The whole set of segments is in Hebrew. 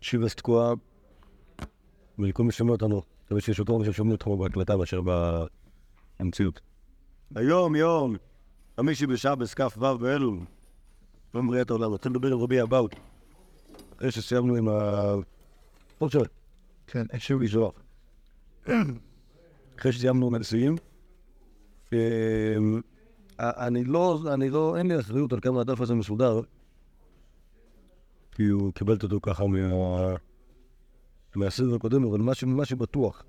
שיבס תקועה, ולכל מי ששומע אותנו, מקווה שיש יותר אנשים ששומעים אותנו בהקלטה מאשר במציאות. היום יום, חמישי בשבס כ"ו באלול, יום בריאת העולם, רוצה לדבר על רבי אבאו. אחרי שסיימנו עם ה... עוד שואל. כן, שוב לשלוח. אחרי שסיימנו מנשיאים, אני לא, אני לא, אין לי אחריות על כמה הדף הזה מסודר, כי הוא קיבל אותו ככה מה... מהסדר הקודם, אבל מה, שבטוח,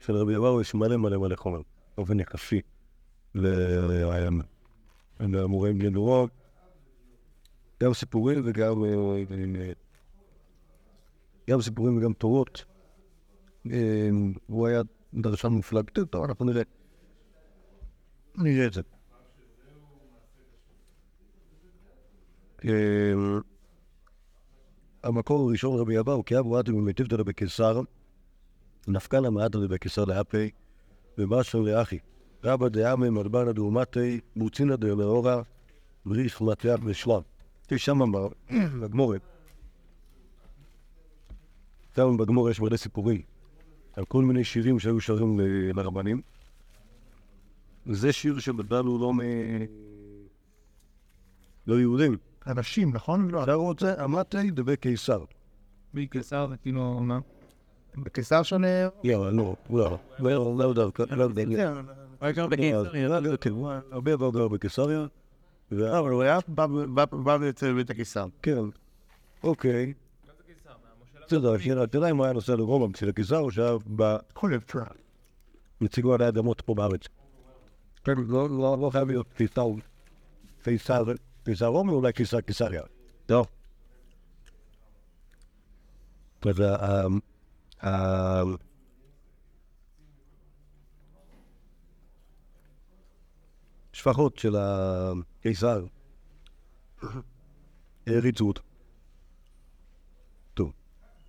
של רבי אבאו יש מלא מלא מלא חומר, באופן יחסי למורים גנורות, גם סיפורים וגם גם סיפורים וגם תורות. הוא היה דרשן מופלג, טוב, אנחנו נראה. נראה את זה. המקור הראשון רבי אבאו, כי אבו עטו ממיטיבתא בקיסר, נפקא לה מעטא בקיסר לאפי, ומשהו לאחי. רבא דאמי מרבנא דאומתי, מוצינא דאמרורה, בריך מטח ושלם. יש שם בגמורת. שם בגמורת יש מלא סיפורים על כל מיני שירים שהיו שרים לרבנים. זה שיר שבדל הוא לא מ... לא יהודים. אנשים, נכון? אתה רוצה, אמרתי דבי קיסר. בי קיסר זה כאילו, מה? בקיסר שונה? לא, לא, לא, לא, לא דווקא, לא יודע. הרבה עבר גר בקיסריה. אבל הוא היה בא בבית הקיסר. כן, אוקיי. בסדר, תראה אם הוא היה נוסע לרומא בשביל הקיסר או שהיה נציגו על האדמות פה בארץ. לא חייב להיות קיסר, קיסר רומי, אולי קיסר קיסריה. טוב. אז השפחות של הקיסר העריצו אותו. טוב,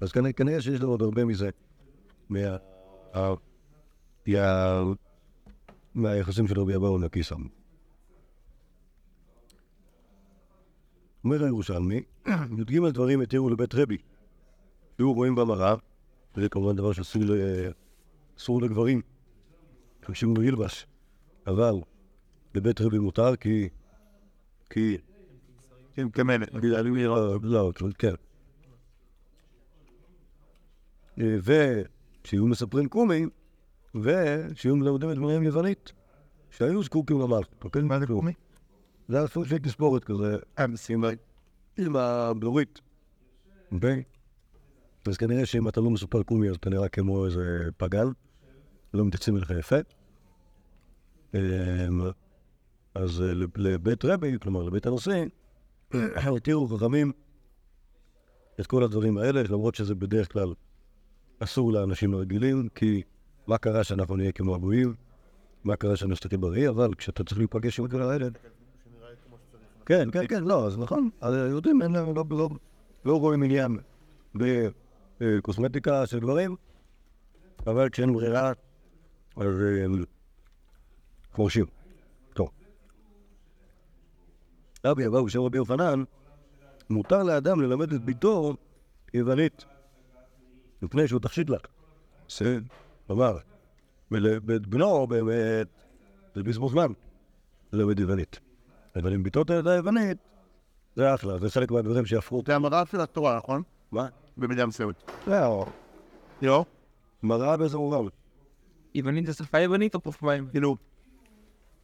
אז כנראה שיש לו עוד הרבה מזה, מהיחסים של רבי אבאו לקיסר. אומר הירושלמי, י"ג דברים התירו לבית רבי. היו רואים במראה, וזה כמובן דבר שאסור לגברים, חמישים לו ילבש, אבל בבית רבי מותר כי... כי... כן, כמלך. לא, כן. ושיהיו מספרים קומים, ושיהיו מלמדים את דברים יוונית, שהיו זקוקים למלכות. מה זה קומי? זה היה סוג של תספורת כזה, עם הבלורית. אז כנראה שאם אתה לא מסופר קומי, אז אתה נראה כמו איזה פגל, לא מתייחסים אליך יפה. אז לבית רבי, כלומר לבית הנושא, התירו חכמים את כל הדברים האלה, למרות שזה בדרך כלל אסור לאנשים הרגילים, כי מה קרה שאנחנו נהיה כמו הגויים, מה קרה שנסתכל בראי, אבל כשאתה צריך להיפגש עם הדברים האלה... כן, כן, כן, לא, אז נכון, היהודים אין להם, לא רואים עניין בקוסמטיקה של גברים, אבל כשאין ברירה, אז חורשים. טוב. רבי אבאו בשם רבי אופנן, מותר לאדם ללמד את ביתו יוונית, לפני שהוא תכשיט לך. בסדר. כלומר, בנו באמת, זה בזבוז זמן ללמד יוונית. אבל עם ביתות היוונית, זה אחלה, זה חלק מהדברים שיהפכו. זה המראה של התורה, נכון? מה? במידה מסוימת. לא. לא? מראה באיזה עולם. יוונית זה שפה יוונית או פרופמיים? כאילו,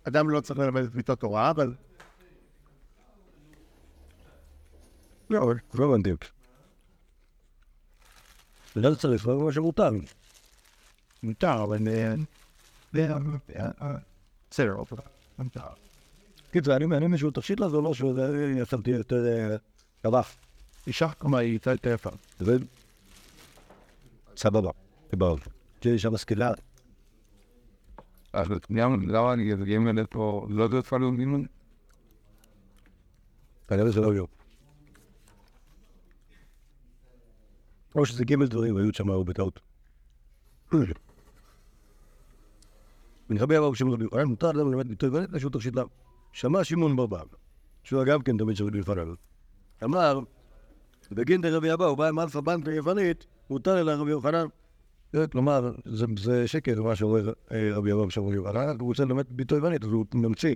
אדם לא צריך ללמד את ביתו תורה, אבל... לא, לא הבנתי. לא צריך, זה מה שמותר. מותר, אבל... בסדר, מותר. קיצור, אני מעניין מישהו תכשיט לה, זה לא שזה ישבתי יותר קבח. אישה כמה היא הייתה יותר יפה. סבבה, דיברנו. תהיה אישה משכילה. אז למה גאים לפה לא יודעת פעלו מימון? כנראה זה לא יום. או שזה ג' דברים, היו שם הרבה בטעות. ונרבי אבא בשם רבי יוחנן, מותר לאדם ללמד ביטוי יוונית שהוא תכשיט לה. שמע שמעון בר בר, שהוא גם כן תמיד שואל בפניו. אמר, בגין דרבי אבאו, בא עם אלפא בנק ביוונית, מותר אלא רבי יוחנן. זה, כלומר, זה, זה שקר מה שאומר אה, רבי אבאו בשם רבי יוחנן, הוא רוצה ללמד ביטוי יוונית, אז הוא ממציא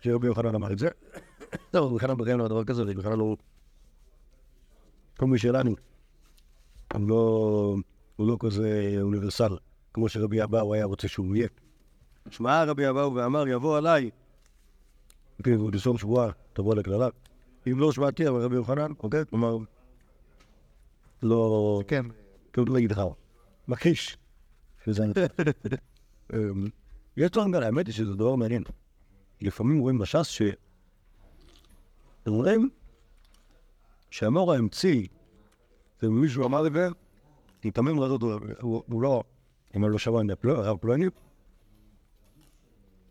שרבי יוחנן אמר את זה. לא, רבי יוחנן בחיים לא דבר כזה, רבי יוחנן הוא... כל מי שלנו. הוא לא, הוא לא כזה אוניברסל, כמו שרבי אבאו היה רוצה שהוא יהיה. שמע רבי אבאו ואמר, יבוא עליי, כן, הוא לסום שבועה, תבוא לקללה. אם לא שמעתי, אבל רבי יוחנן, אוקיי? כלומר, לא... כן. כאילו לא יגיד לך, מכחיש. אמ, יש דברים כאלה, האמת היא שזה דבר מעניין. לפעמים רואים בש"ס ש... אומרים שהמור האמצעי, ומישהו אמר את זה, לזאת, הוא הוא לא, אם אני לא שמע הרב פלוני,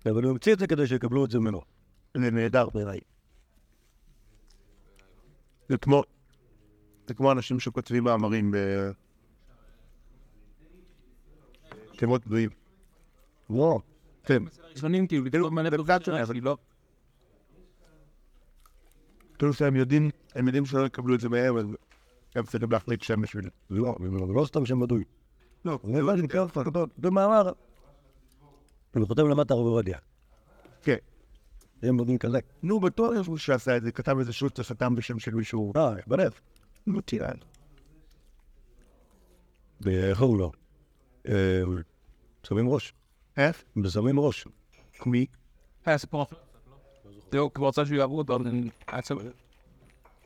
אבל הוא המציא את זה כדי שיקבלו את זה ממנו. זה נהדר בעיניי. זה כמו, זה כמו אנשים שכותבים מאמרים ב... תיבות גבוהים. לא, כן. ראשונים כאילו, לכתוב מלא פרקות שונה, אבל לא. כאילו שהם יודעים, הם יודעים שלא יקבלו את זה מהם, אז הם צריכים להחליט שהם בשביל לא, זה לא סתם שם בדוי. לא, זה ככה, זה מאמר. אני כותב למטה הרב עובדיה. כן. זה מדהים כזה. נו, בטוח יש מישהו שעשה את זה, כתב איזה שוט שחתם בשם של מישהו. אה, בלב. נו, תראה. ואיך קוראים לו? אה, שמים ראש. איך? שמים ראש. מי? היה סיפור אחר. זהו, כבר רצה שהוא יעבור אותו.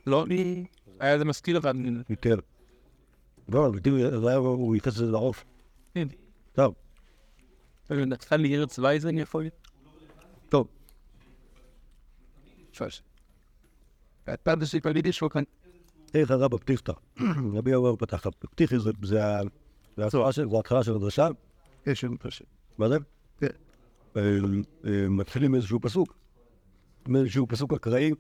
לא, לי... היה איזה מזכיר אחד. יותר. לא, הוא ייחס את זה לעוף. כן. טוב, נתן לי ארץ וייזן איפה היא? טוב. פש. פעם זה שפלידי שהוא כאן. איך הרב פתיחתא. רבי אבו פתח. פתיחי זה- ההתחלה של- הדרשה. יש לנו פשוט. מה זה? כן. אה, אה, מתחילים איזשהו פסוק. מאיזשהו פסוק אקראי,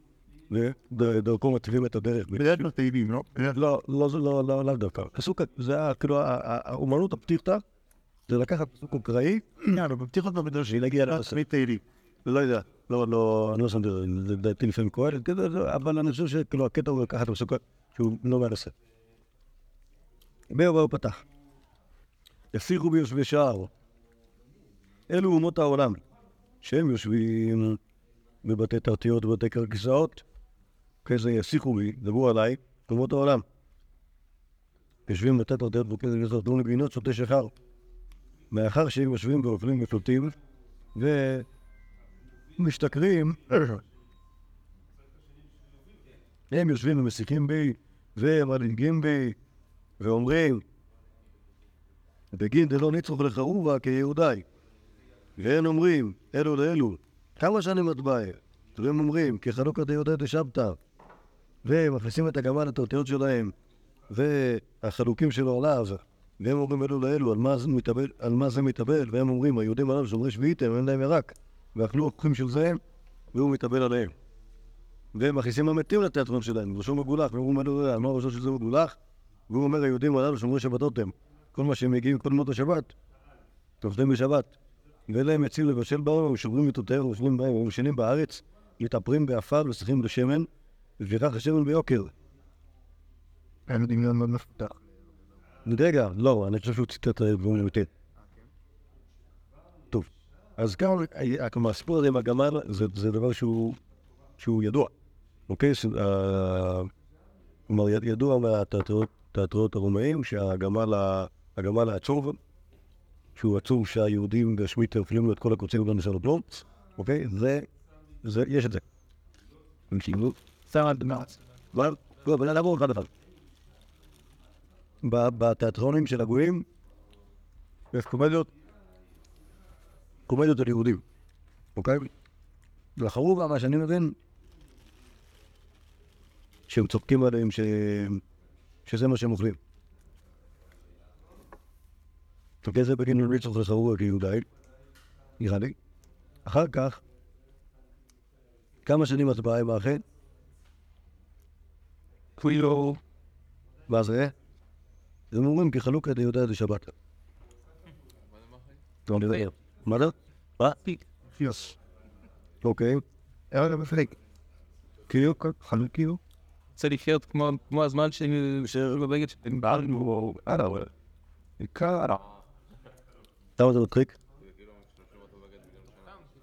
ודרכו מתווים את הדרך. בדרך כלל תהילים, לא? בדרך לא, לא, זה לא, לא, לאו דווקא. פסוק, זה כאילו, האומנות הפתיחתא, זה לקחת פסוק אקראי, אבל בפתיחות במדרשים. להגיע לא, לפסוק. לא יודע, לא, לא, אני לא שמתי לב, זה לדעתי לפעמים כהן, כזה, זה- אבל אני חושב שכאילו הקטע הוא לקחת פסוק שהוא לא מהנושא. באו באו פתח. יסיחו ביושבי שער. אלו אומות העולם, שהם יושבים בבתי תרתיות ובתי כרגיסאות, כזה יסיחו בי, דברו עליי, אומות העולם. יושבים בבתי תרתיות ובתי כרגיסאות, לא נגינות שותה שחר. מאחר שהם יושבים ואוכלים ושותים, ומשתכרים, הם יושבים ומסיחים בי, ומלעיגים בי, ואומרים, בגין דלא ניצוך לחרובה כיהודי. והם אומרים, אלו לאלו, כמה שנים את באה? והם אומרים, כחנוכה דיודא דשבתא. והם מכניסים את הגמל לתרתיות שלהם, והחלוקים שלו עליו, והם אומרים אלו לאלו, על מה זה מתאבל? והם אומרים, היהודים עליו שומרי שביעיתם, אין להם ירק. ואכלו אוכלים של זה, והוא מתאבל עליהם. והם מכניסים המתים לתיאטרון שלהם, ראשו מגולח, והם אומרים, מה ראשו של זה מגולח? והוא אומר, היהודים הללו שומרי שבתות הם. כל מה שהם מגיעים כל מות השבת, עובדים בשבת. ואין להם עצים לבשל בהם, הם שוברים מיטותיהם, ושבים בהם, והם ישנים בארץ, מתאפרים בעפר ושחים בשמן, ולפיכך השמן ביוקר. היה לו דמיון מאוד מפותח. רגע, לא, אני חושב שהוא ציטט את הדברים יותר. אז אה, כלומר, הסיפור הזה עם הגמל זה, זה דבר שהוא, שהוא ידוע, אוקיי? אה, כלומר, יד- ידוע מהתיאטראות הרומאים שהגמל העצוב, שהוא עצוב שהיהודים בשמיטה אוכלים לו את כל הקוצים ובנו של הפלום, אוקיי? זה, זה, יש את זה. הם כאילו, שר הדמאס. אבל, לא, אבל נעבור אחד אחד. בתיאטרונים של הגויים יש קומדיות, קומדיות על יהודים, אוקיי? לחרובה, מה שאני מבין, שהם צוחקים עליהם ש... שזה מה שהם אוכלים. אוקיי, זה בגין לצורך לחרובה כיהודי, נראה לי. אחר כך, כמה שנים את באה עם האחר? כאילו... מה זה? הם אומרים כי חלוקה דיודא דשבת. לא נראה. מה זה? מה? יוס. אוקיי. היה לו מפלג. כאילו? חלוק כאילו? רוצה לחיות כמו הזמן של בבגד שבארנו או הלאה, אבל... עיקר... למה זה מצחיק?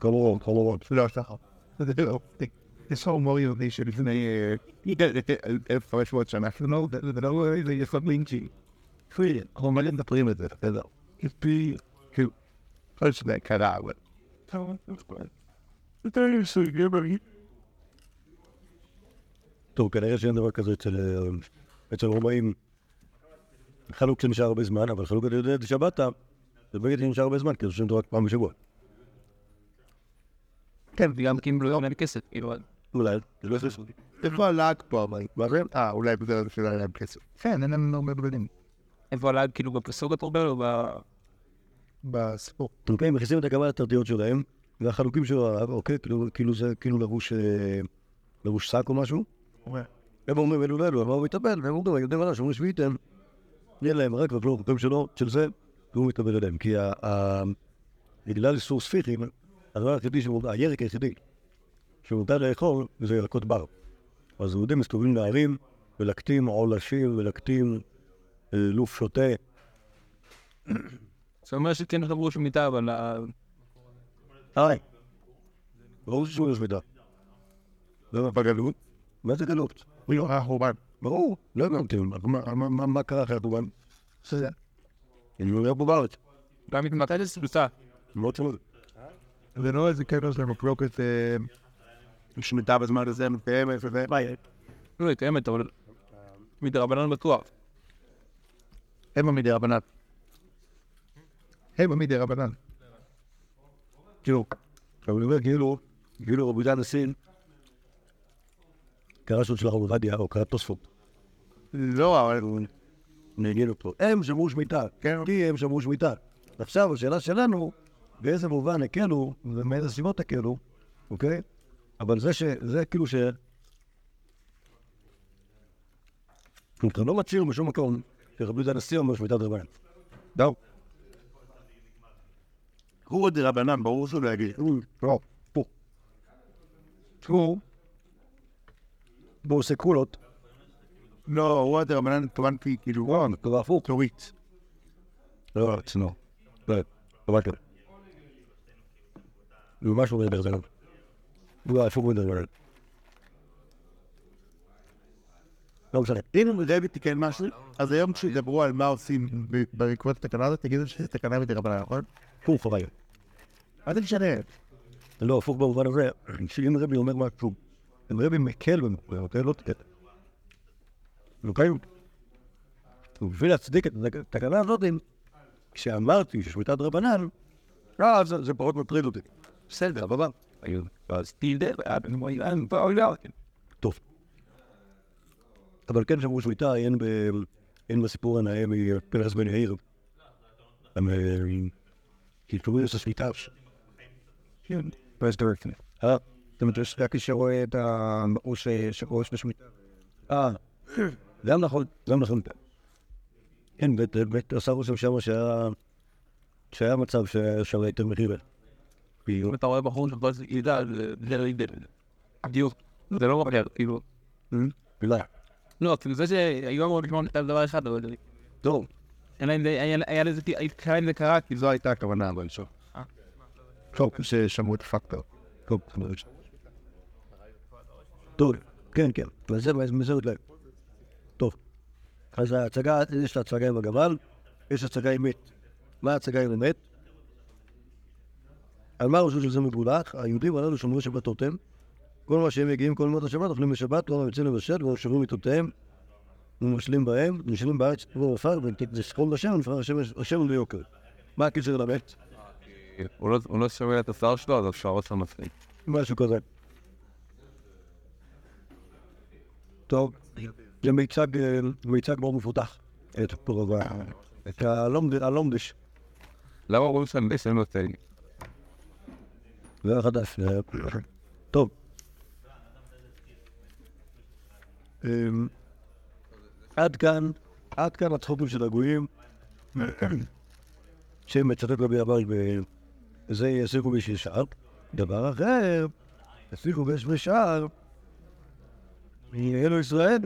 כמובן, כמובן. לא, סליחה. זה לא. יש הומור יהודי שלפני אה, 1500 שנה. זה לא, זה לא, זה יסוד לינצ'י. אנחנו מלא מדברים את זה. כפי, כאילו, כל שזה קרה, אבל... אתה טוב, כנראה שאין דבר כזה אצל אה, אצל רומאים. חלוק שנשאר הרבה זמן, אבל חלוק את שבתא, זה בגד שנשאר הרבה זמן, כי זה שם רק פעם בשבוע. כן, וגם קיבלו יום אין כסף, כאילו, אולי, זה לא יחסו. איפה הלהג פה, אבל? מה זה? אה, אולי בגלל שלא היה להם כסף. כן, אין להם הרבה בגדים. איפה עליו כאילו בפסוק אתה אומר, או ב... בסיפור. אוקיי, מכניסים את הקבלת התרתיות שלהם, והחלוקים של הרב, אוקיי, כאילו- כאילו זה כאילו לבוש אה, לבוש שק או משהו. הם אומרים אלו לאלו, על מה הוא מתאבל? והם אומרים, יודעים מה, שאומרים שביעיתם, יהיה להם רק וכלום חוקים שלו, של זה, והוא מתאבל עליהם. כי בגלל איסור ספיחים, הדבר היחידי, הירק היחידי שמותר לאכול זה ירקות בר. אז יהודים מסתובבים נערים ולקטים עולשים ולקטים אה, לוף שוטה. זה אומר שכן חברו שמיטה, אבל היי. ברור שהוא יש מידע. למה בגלות? מה זה גלות? לא, החורבן. ברור, לא הבנתי, מה- קרה אחרי החורבן? בסדר. אני אומר פה בארץ, גם מתי זה סלוסה? מאוד שמות. זה לא איזה קטע של מחלוקת אה, שמיטה בזמן הזה מתקיימת וזה. לא, היא קיימת, אבל... מדרבנן בטוח. המה מדי רבנן. המה מדי רבנן. כאילו, אני אומר, כאילו, כאילו רבי דן הסין, קרא שעות של הרב עובדיה, או קרא תוספות. לא, אבל... נגיד אותו. הם שמרו שמיטה, כן. כי הם שמרו שמיטה. עכשיו, השאלה שלנו, באיזה מובן הקלו, ומאיזה סיבות הקלו, אוקיי? אבל זה ש... זה כאילו ש... אתה לא מצהיר בשום מקום שרבי יהודה הנשיא אומר שמיטת רבנן. לא. הוא עוד רבנן, ברור שהוא לא יגיד. לא, פה. הוא, הוא עושה קולות, לא, הוא עוד רבנן התכוונתי כאילו, לא, כבר הפוך. תורית. לא, אצלו. לא, לא כזה. הוא ממש אומר ברזל. הוא הפוך מדבר. לא משנה. אם רבי תיקן משהו, אז היום כשידברו על מה עושים בעקבות התקנה הזאת, תגידו שזו תקנה מדי רבנן, נכון? הפוך הרי. מה זה משנה? לא, הפוך במובן הזה, שאם רבי אומר משהו, אם רבי מקל אוקיי? לא תקל. אוקיי? ובשביל להצדיק את התקנה הזאת, כשאמרתי ששמיטת רבנן, אז זה- פחות מטריד אותי. בסדר, אבל... אז בעולם. טוב. אבל כן שמרו שמיטה, אין בסיפור הנאה מפרס בן יאיר. אה, כי קוראים לזה שמיטה. כן. פרס דרקנה. אה? זאת אומרת, יש רק שרואה את המאוש שראש בשמיטה. אה, גם נכון, גם נכון. כן, בית- עשה רושם שם שהיה... שהיה מצב שהיה יותר מחיר. אם אתה רואה בחור שכבר ידע, זה לא. בדיוק. זה לא מפריע, כאילו. אולי. לא, כאילו זה שהיו אמורים לשמוע נכתב דבר אחד, אבל... טוב, אלא זה, אם זה קרה, כי זו הייתה הכוונה, אבל שוב. טוב, ששמעו את הפקטור. טוב, כן, כן, וזה מזהות להם. טוב, אז ההצגה, יש את ההצגה עם הגמל, יש הצגה עם מת. מה ההצגה עם המת? על מה הרשות של זה מגולח? היהודים הללו שומרי שבת הם. כל מה שהם מגיעים כל ימות השבת, אוכלים בשבת, כל יוצאים לבשל, והם שומרים מיטותיהם, ומשלים בהם, ונשארים בארץ, עפר, ותזכרון בשם, ונפרע השם ביוקר. מה הקשר למת? הוא לא- הוא לא שומע את השיער שלו, אז השערות שלו מצחיק. משהו כזה. טוב, זה מיצג, אה, מאוד מפותח. את פה, את הלומד- הלומדש, למה אומרים יש לנו את ה... זה החדש. אה, טוב. אמ, עד כאן, עד כאן הצחוקים של הגויים, שמצטט רבי אברי, וזה יסיחו בשביל שער. דבר אחר, יסיחו בשביל שער, מאלו ישראל,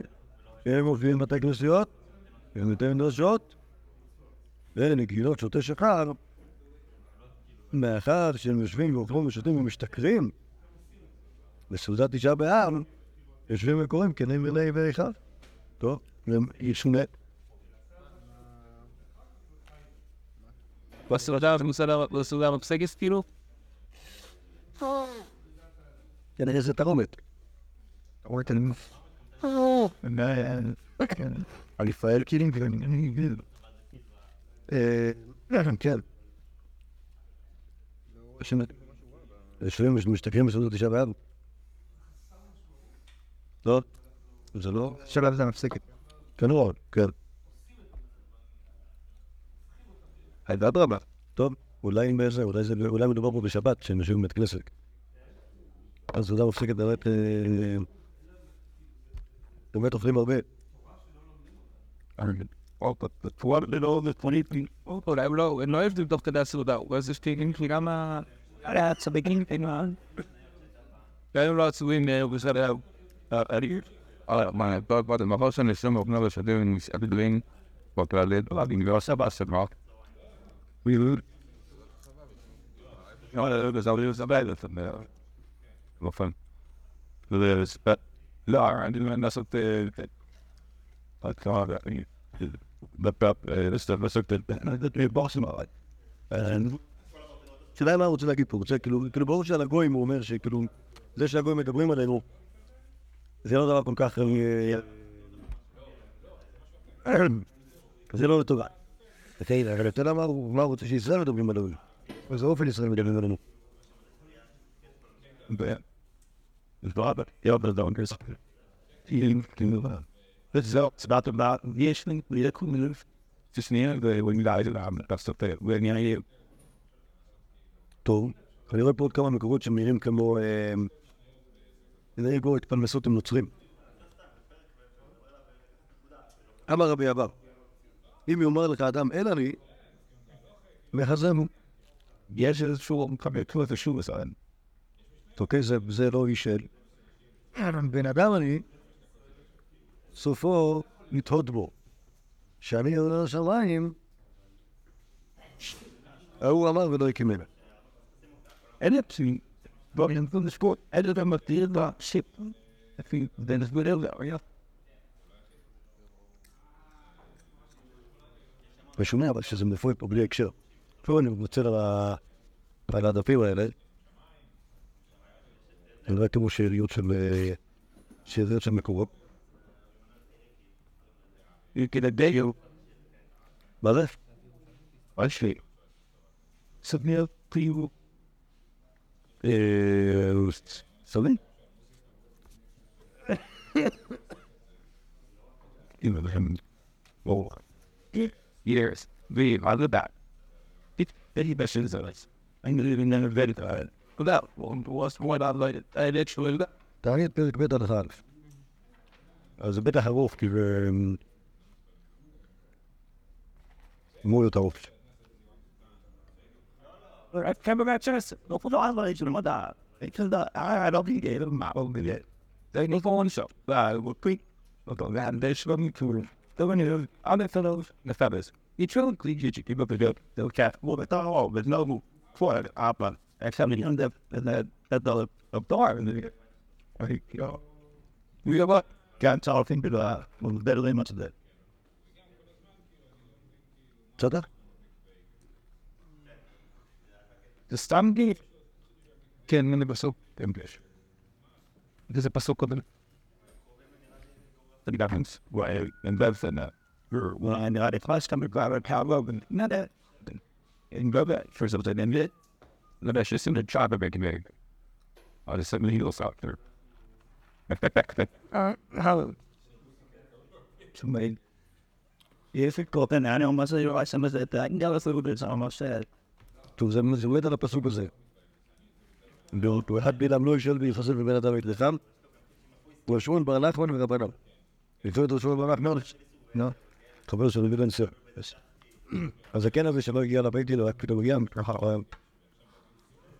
הם מופיעים בתי כנסיות, הם בתי מדרשות, ונגילות שותי שחר, מאחר שהם יושבים ואוכלים ושותים ומשתכרים בסעודת תשעה באב, יושבים וקוראים כני מילי ואחד. טוב, והם ישונה. בסעודה, בסעודה מפסקת כאילו? כנראה זה תרומת. תרומת אני... על ישראל כאילו, כן. יושבים ומשתכרים בסעודת תשעה באב. לא, זה לא. שלב זה מפסקת. כנראה, כן. הייתה אדרבה. טוב, אולי זה, אולי, זה, אולי מדובר פה בשבת, שהם יושבים בבית כנסת. אז סעודה מפסקת באמת, אה, באמת אוכלים הרבה. אולי הם לא, הם לא יושבים תוך כדי הסעודה, אולי זה שתיים שגם ה... היה צדיקים, כאילו, אה? גם הם לא עצובים בסדר. Man, vad vad man har sån liksom öppna och så det. Det är det står så det det är bara så här. אתה יודע מה הוא רוצה להגיד פה? רוצה, כאילו, כאילו ברור שעל הגויים הוא אומר שכאילו, זה שהגויים מדברים עלינו, זה לא דבר כל כך... אה, זה לא לטובה. אוקיי, אבל אתה יודע מה הוא רוצה שישראל מדברים עלינו? באיזה אופן ישראל מדברים עלינו? Där gissning vi kommer nu. Just ner det when you guys are not så det when you טוב, אני רואה פה עוד כמה מקורות שנראים כמו... אה, נראים כמו התפלמסות עם נוצרים. אמר רבי אבא, אם יאמר לך אדם אין אני, מחזנו. יש איזשהו מקבל השוב הזה. אוקיי, זה, לא איש של... בן אדם אני, סופו לתהות בו. שאני עולה לשמיים, ההוא אמר ולא הקימנה. En het zien. Wat je van de sport. En dat is met מפוי פה בלי הקשר. פה אני מתנצל על, ה... על הדפים האלה. אני רואה כמו שאריות של... אה, שאריות של מקורות. Je kan het deel. מה זה? Als je. Zat meer primo. אה, years, we are the back. It very passionate service. I'm living in a very tired. That was what I like. I actually that. تعريض بيت a الخالف. Also bitte Herr die ähm, Molotov. Ich kann mir das noch von der Anleitung mal da. Ich kann da, ah, da bin ich eben mal mit der. Da ist nicht von uns, da, wo krieg, da werden wir schon tun. Dominus, Anathelos, Nephebus. I tron kliczyki wypowiedział tę krew, bo to bez nowu kwory, a pan egzaminant do obdarny. Chyba kantor tym była, bo dalej ma tyle. Co tak? The stamgi, kiedy nie pasał, tym wiesz. Gdy zapasał kodem, know we have what can't tell think to that well better than much of that בסדר? זה סתם גיל. כן, אני בסוף אמבלש. וזה פסוק קודם. זה גם וואי, אין בבסנה. וואי, נראה לי פרש כמה כבר פערו, ונדע. אין גובה, פרס אבל אין לי. לא יודע שעושים את צ'אבה בגמג. אבל זה סמלי לא סאקטר. שומעים. יש לי קופן, אני אומר שזה יורד שם את זה, אני לא עושה את זה, אני עושה את זה. טוב, זה זה עומד על הפסוק הזה. באותו אחד בלעם לא ישאל ויחסל בבן אדם את לכם, ושמואל בר נחמן ורבנם. לפני את שמואל בר נחמן, נו, חבר של רבי בן סר. הזקן הזה שלא הגיע לבית אלו, רק פתאום הגיע,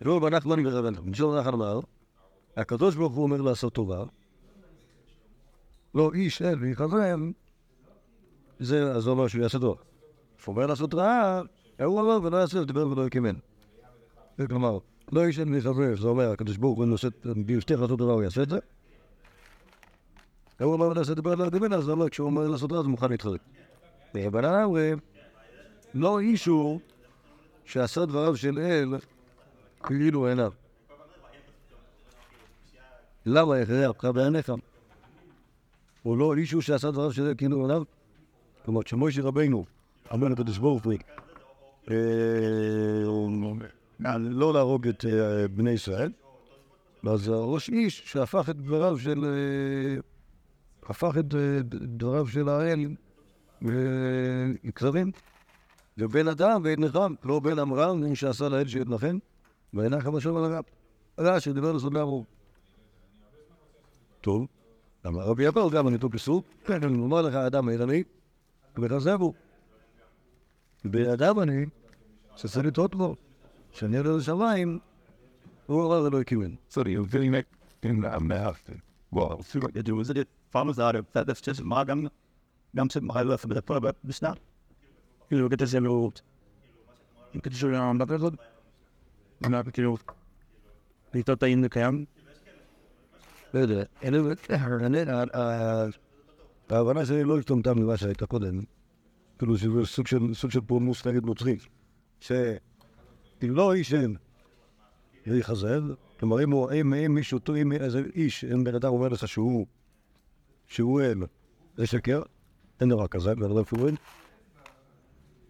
שמואל בר נחמן ורבנם. שמואל בר נחמן אמר, הקדוש ברוך הוא אומר לעשות טובה, לא איש אל ויחזר, זה, אז זה אומר שהוא יעשה טוב. הוא אומר לעשות רעה, הוא אמר ולא יעשה, דיבר ולא יקימן. כלומר, לא איש אל ויחזר, זה אומר, הקדוש ברוך הוא נושא, בהבטיח לעשות דבר, הוא יעשה את זה. הוא אמר לעשות דבר לא יקימן, אז אומר, כשהוא אומר לעשות אז הוא מוכן. ובן אדם אומרים, לא איש הוא שעשה דבריו של אל כאילו עיניו. למה יכריע אותך בעיניך? הוא לא אישהו שעשה דבריו של אל כאילו עיניו? כלומר, כשמוישה רבינו אמר לקדוש ברוך הוא אה, לא להרוג את אה, בני ישראל, אז הראש איש שהפך את דבריו של... אה, הפך את אה, דבריו של האל גזרים. ובן אדם ויתנחם, לא בן אמרם, מי שעשה לאל שיתנחם, וינחם השם על הרב. רע שדיבר לסודי הרוב. טוב, אמר רבי אבר גם אני טוב פסוק, כן, אני אומר לך אדם אין אני, ותעזבו. בן אדם אני, שצריך לטעות בו, שאני עולה לשמיים, הוא אמר אלוהי קימן. So the feeling in the mouth. Well, see what you but the but it's not. You look at this in old. You could show on the other. I'm not כאילו, לטעות האם לקיים. לא יודע, ההבנה שלי לא השתמתה ממה שהייתה קודם. כאילו שזה סוג של- של פולמוס נגד נוצרי. שאם לא איש אין, כלומר אם הוא- אם אם מישהו, אם איזה איש, אם בן אדם אומר לך שהוא שהוא אל, זה שקר, אין דבר כזה, בן אדם שהוא אל.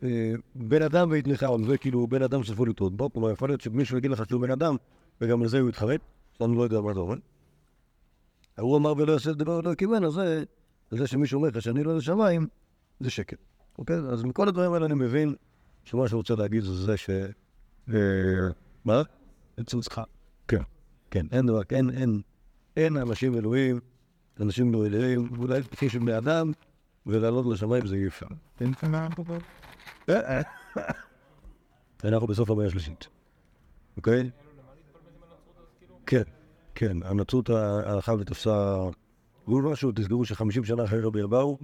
אה, בן אדם ויתנחם, זה כאילו בן אדם שצריך לטעות בו, כלומר יכול להיות שמישהו יגיד לך שהוא בן אדם, וגם על זה הוא יתחרט, אני לא יודע מה זה אומר. הוא אמר ולא יעשה דבר ולא יקבל, אז זה, זה שמישהו אומר לך שאני לא לשמיים, זה שקר. אוקיי? אז מכל הדברים האלה אני מבין שמה שהוא רוצה להגיד זה זה ש... אה, מה? אצלך. כן. כן, אין דבר, אין, אין, אין אנשים אלוהים, אנשים לא אלוהים, אולי כפי של בני אדם, ולעלות לשמיים זה אי אפשר. אין כאן אנחנו בסוף המאה השלישית, אוקיי? כן, כן, הנצרות הלכה ותפסה גבול משהו, תזכרו שחמישים שנה אחרי רבי אבאו,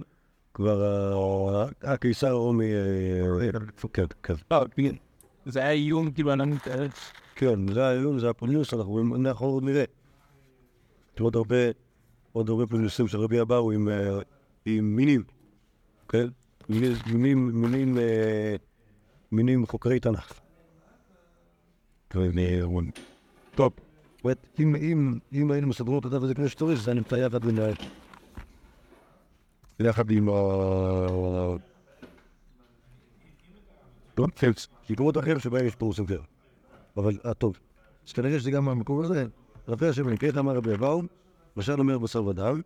כבר הקיסר הרומי... אה, כן, כן. כן. זה היה איום, כאילו, אני... כן, זה האיום, זה הפוליוס, אנחנו אנחנו עוד נראה. יש עוד הרבה, עוד הרבה פוליוסים של רבי אבאו עם, אה, עם מינים, כן? מינים, מינים, מינים, אה, חוקרי תנ"ך. טוב. אומרת, אם, היינו מסדרים את הדף הזה כמו שצריך, זה היה נמצא יחד בין ה... יחד עם ה... מקומות אחרים שבהם יש פירוסים כאלה. אבל, אה, טוב. אז כנראה שזה גם המקום הזה. רבי השם נקראת אמר רבי אבאו, משל אומר בשר ודם,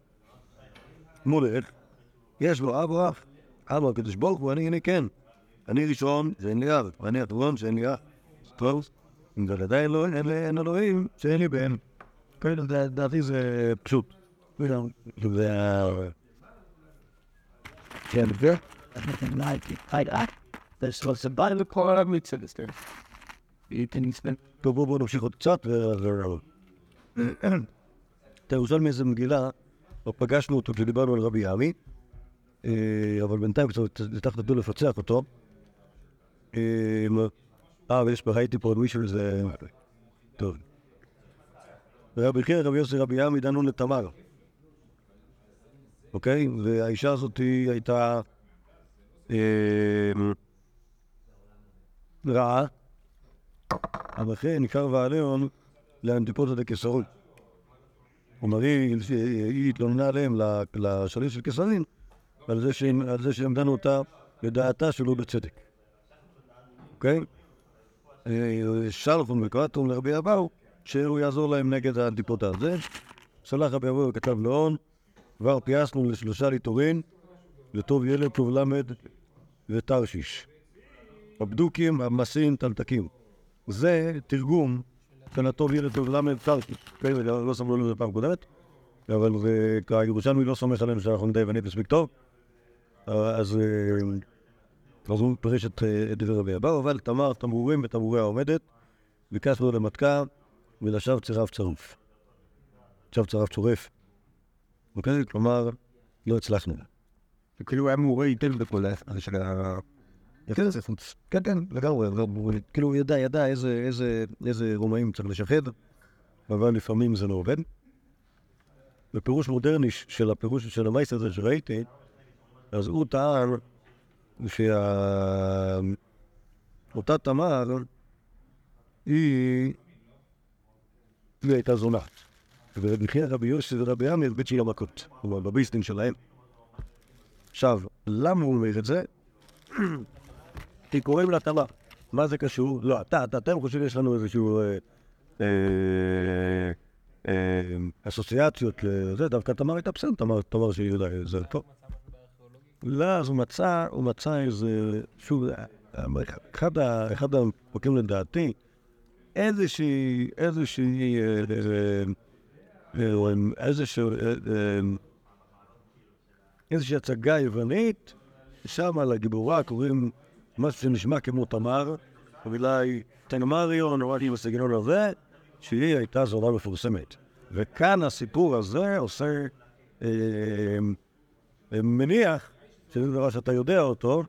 מולך, יש לו אב או אח. אמר הקדוש ברוך הוא, אני, אני כן. אני ראשון, שאין לי אב, ואני אחרון, שאין לי אח. טוב, אבל עדיין לא, אין, אלוהים, שאין לי בן. כן, לדעתי זה פשוט. זה. כן, זה? טוב, בואו נמשיך עוד קצת. ו- את הירושלמי איזה מגילה, לא פגשנו אותו כשדיברנו על רבי עמי, אה, אבל בינתיים קצת הצלחנו לפצח אותו. אה, אה, ויש, ראיתי פה עוד מישהו, זה... טוב. רבי חייא, רבי יוסי, רבי עמי, דנו לתמר. אוקיי? והאישה הזאת הייתה אה, רעה, אבל כן נקרא ועליון לאנטיפוטה דקסרות. כלומר, היא התלוננה עליהם, ל- לשליט של קיסרין, על זה שהם- דנו אותה לדעתה שלא בצדק. אוקיי? אה, שלחון וקראטון לרבי אבאו, שהוא יעזור להם נגד האנטיפוטה הזה. שלח רבי אבאו וכתב לאון, כבר פייסנו לשלושה ליטורין, לטוב ילד, טוב למד ותרשיש. הבדוקים, המסין, תלתקים. זה תרגום של הטוב ילד טוב למד תרשיש. כן, לא לא שמנו לזה פעם קודמת, אבל הירושלמי לא סומך עלינו שאנחנו נדע יוונית מספיק טוב, אה, אה, אז הוא פירש את אה, דברי רבי אבאו, אבל תמר תמרורים ותמרורי העומדת, ביקשנו למטכה ולשווא צירף צרוף. שווא צירף צורף. אוקיי? כלומר, לא הצלחנו. כאילו היה מעורה היטב בכל ה... של ה... כן. כן, כן, לגמרי. כאילו, ידע, ידע איזה, רומאים צריך לשחד, אבל לפעמים זה לא עובד. בפירוש מודרני של הפירוש של המייס הזה שראיתי, אז הוא טען שאותה תמר היא... הייתה זונה. ורבי חייא רבי יוסי ורבי עמי בית שהיא המכות, כלומר בביסטין שלהם. עכשיו, למה הוא אומר את זה? כי קוראים לה תמר. מה זה קשור? לא, אתה, אתה, אתם חושבים שיש לנו איזשהו... אה, אה, אה, אסוציאציות לזה, דווקא תמר הייתה בסדר, תמר, תמר שהיא יודעת, זה טוב. לא, אז הוא מצא, הוא מצא איזה, שוב, אחד, ה- אחד הפרקים לדעתי, איזושהי, איזושהי, אה, אה, אה, איזושהי הצגה יוונית, שם לגיבורה קוראים משהו שנשמע כמו תמר, אולי תנמריון או משהו בסגנון הזה, שהיא הייתה זונה מפורסמת. וכאן הסיפור הזה עושה, אה, מניח, שזה דבר שאתה יודע אותו,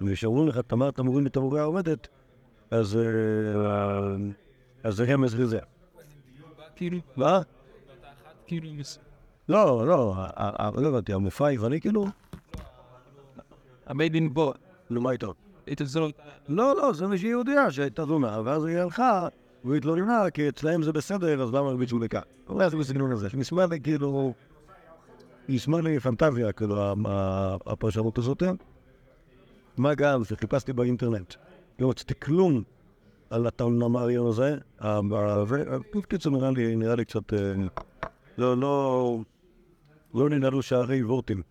וכשאומרים לך תמר תמורים ותמורי העומדת, אז אה, אז זה רמז לזה. כאילו, מה? כאילו, לא, לא, לא הבנתי, המופע היווני כאילו? המיידין בו, נו, מה איתו? את זאת, לא, לא, זה מישהי יהודייה שהייתה זונה, ואז היא הלכה והתלוננה, כי אצלהם זה בסדר, אז למה הרביצו לכאן? אולי זה בסגנון הזה, שנשמע לי כאילו... נשמע לי פנטזיה, כאילו, הפרשנות הזאת. מה גם שחיפשתי באינטרנט, לא מצאתי כלום על התלונמריון הזה. ה- ה- ו- בקיצור, נראה לי, נראה לי קצת... אה, לא, לא... לא ננעלו שערי וורטים.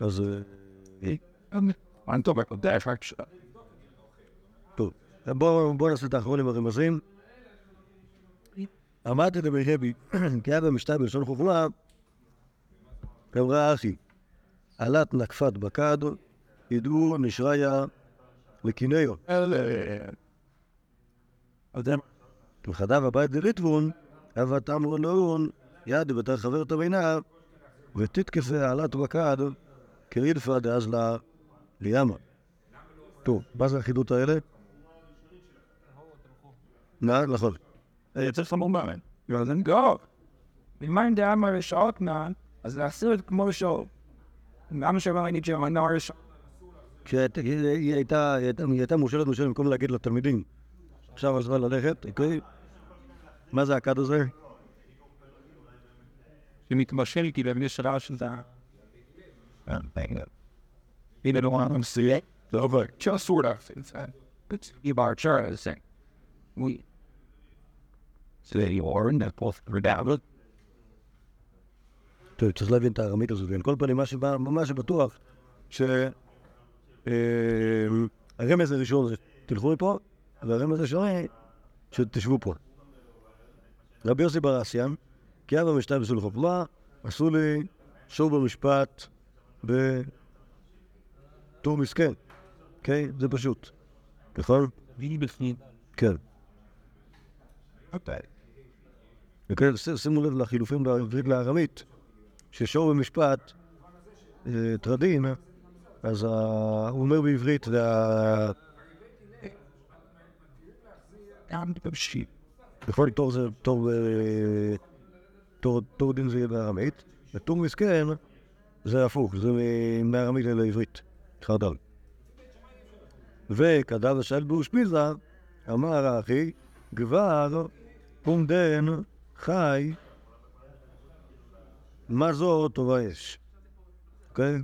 אז... אה, אני טוב, אתה יודע, אפשר... טוב, בואו בוא נעשה את האחרונים הרמזים. עמדתי ברבי, כי היה במשתה בלשון חוכמה, אמרה אחי, עלת נקפת בקד, ידעו נשריה לקינאו. וחדב הבית דליטבון, אבא תמרו לאון, יד בתר חבר תבינה, ותתקפה עלת בקד, כרילפה דאז לה ליאמה. טוב, מה זה החידות האלה? נכון. זה צריך לעמוד מאמן. גאו. למען דעה מהרשעות נען, אז להסיר את כמו רשעות. למה שאומר אני ג'ר, אני נוער רשעות. כשהיית- היא היא הייתה היא הייתה- מושלת מושלת במקום להגיד לתלמידים. עכשיו הזמן ללכת, אוקיי? מה זה הכד הזה? שמתבשל כאילו, אם יש רעש של ה... הנה לא אמרנו מסוים. זה עובר. שאסור להפסיד. היא בארצ'ר הזה. ווי. זה יורן, נפות רדאבות. טוב, צריך להבין את הארמית הזאת. על כל פנים, מה שבטוח, שהרמז הראשון זה תלכו מפה, והרמז השני, שתשבו פה. רבי יוסי ברסיאן, כי אבא משתה בסול חוכמה, עשו לי שור במשפט בטור מסכן. אוקיי? זה פשוט. נכון? כן. וכן, ש- שימו לב לחילופים בעברית לארמית, ששור במשפט, אה, טרדין, אז ה- הוא אומר בעברית, זה ה-. בכל תור זה תור, אה, תור, תור דין זה יהיה בארמית, ותור מסכן זה הפוך, זה מארמית לעברית, חרדל. וכדב השאל באושפיזה, אמר האחי, כבר פומדן חי, מה זו טובה יש? אוקיי?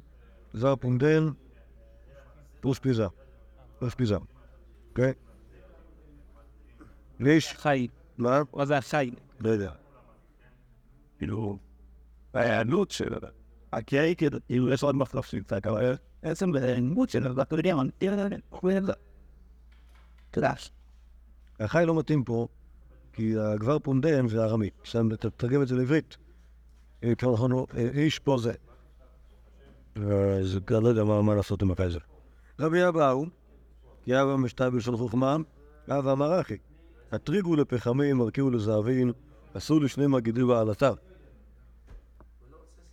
זר פומדן, אושפיזה. אושפיזה. אוקיי? יש, חי. מה? מה זה החי? לא יודע. כאילו, ההיענות של הקיי, כאילו, יש עוד מחלף קצת, אבל עצם בהיענות של תראה, תודה. החי לא מתאים פה, כי הגבר פונדן זה ארמית. עכשיו תתרגם את זה לעברית. כבר נכון, אה, איש פה זה. אז לא יודע מה לעשות עם החי הזה. רבי אבאו, כי אבא משתה בלשון חוכמה, אבא אמר אחי, הטריגו לפחמים, הרכיבו לזהבים, עשו לשני מגידים בעלתה.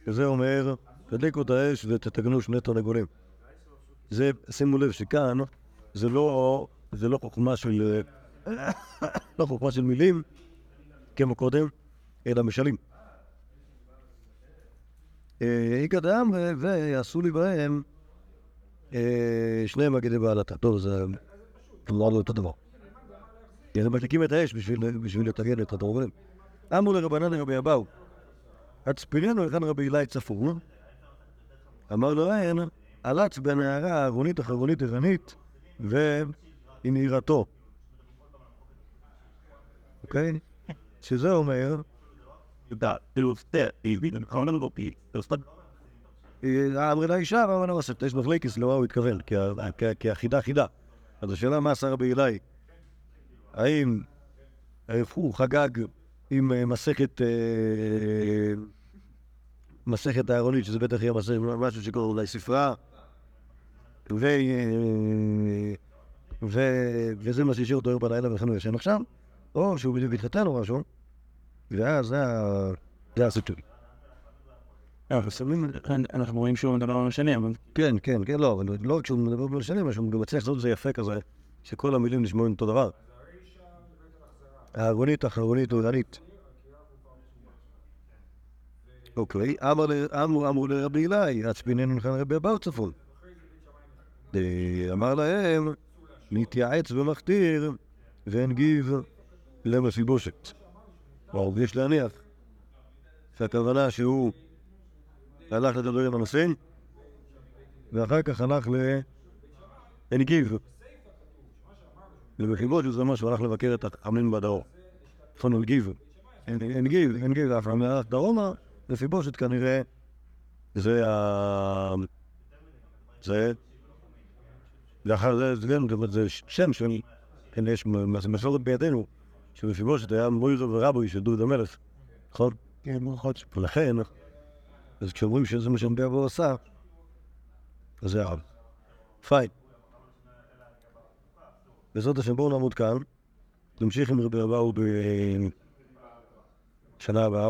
וזה אומר, תדליקו את האש ותתגנו שני תרנגולים. זה, שימו לב שכאן, זה לא, זה לא חוכמה של, לא חוכמה של מילים, כמו קודם, אלא משלים. אה, איכא דאמרי ויעשו לי בהם אה, שני מגדי בעלתה. טוב, זה לא לא אותו דבר. הם מדליקים את האש בשביל, לתגן את הדרוגלים. אמרו לרבנן רבי אבאו, הצפיננו היכן רבי אלי צפור, אמר לרעיין, עלץ בנערה הארונית אחרונית ערנית, והיא נהירתו. אוקיי? שזה אומר, אמרי לאישה, אבל לא עושה, יש בפלייקס, לא הוא התכוון, כי החידה חידה. אז השאלה מה רבי אלי? האם הוא חגג עם אה, מסכת אה, מסכת הארונית, שזה בטח יהיה מסכת, משהו שקוראים אולי ספרה, ו... אה, ו... וזה מה שהשאיר אותו היום בלילה ולכן הוא ישן עכשיו, או שהוא בדיוק התחתן או משהו, ואז זה הסיטוי. שמים אנחנו רואים שהוא מדבר על משנה, אבל... כן, כן, כן, לא, אבל לא רק שהוא מדבר בלשנים, אלא שהוא גם מצליח לעשות את זה יפה כזה, שכל המילים נשמעו אותו דבר. הארונית, אחרונית, אורנית. אוקיי, אמרו לרבי אלי, עצביננו לכאן רבי אבאו צפון. אה, אמר להם, נתייעץ ומכתיר, והנגיב למפיבושת. כלומר, יש להניח שהכוונה שהוא הלך לדבר עם הנושאים, ואחר כך הלך ל... הנגיב. ובחיבות זה מה שהוא הלך לבקר את החכמים בדרום. נכון, הנגיב. הנגיב, הנגיב, אף פעם הלך דרומה, ופיבושת כנראה זה ה... זה... לאחר זה, זה גם, זה שם של... כן, יש מסורת בידינו, שבפיבושת היה מוירו ורבוי של דוד המלך, נכון? כן, נכון. ולכן, אז כשאומרים שזה מה שרבי אבו עשה, אז זה הרב. פיין. בעזרת השם בואו נעמוד כאן, נמשיך עם רבי אבאו בשנה הבאה.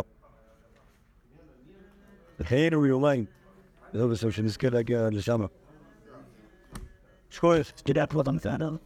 היינו יומיים, בעזרת השם שנזכה להגיע לשם. Skål. Det der på den færdige.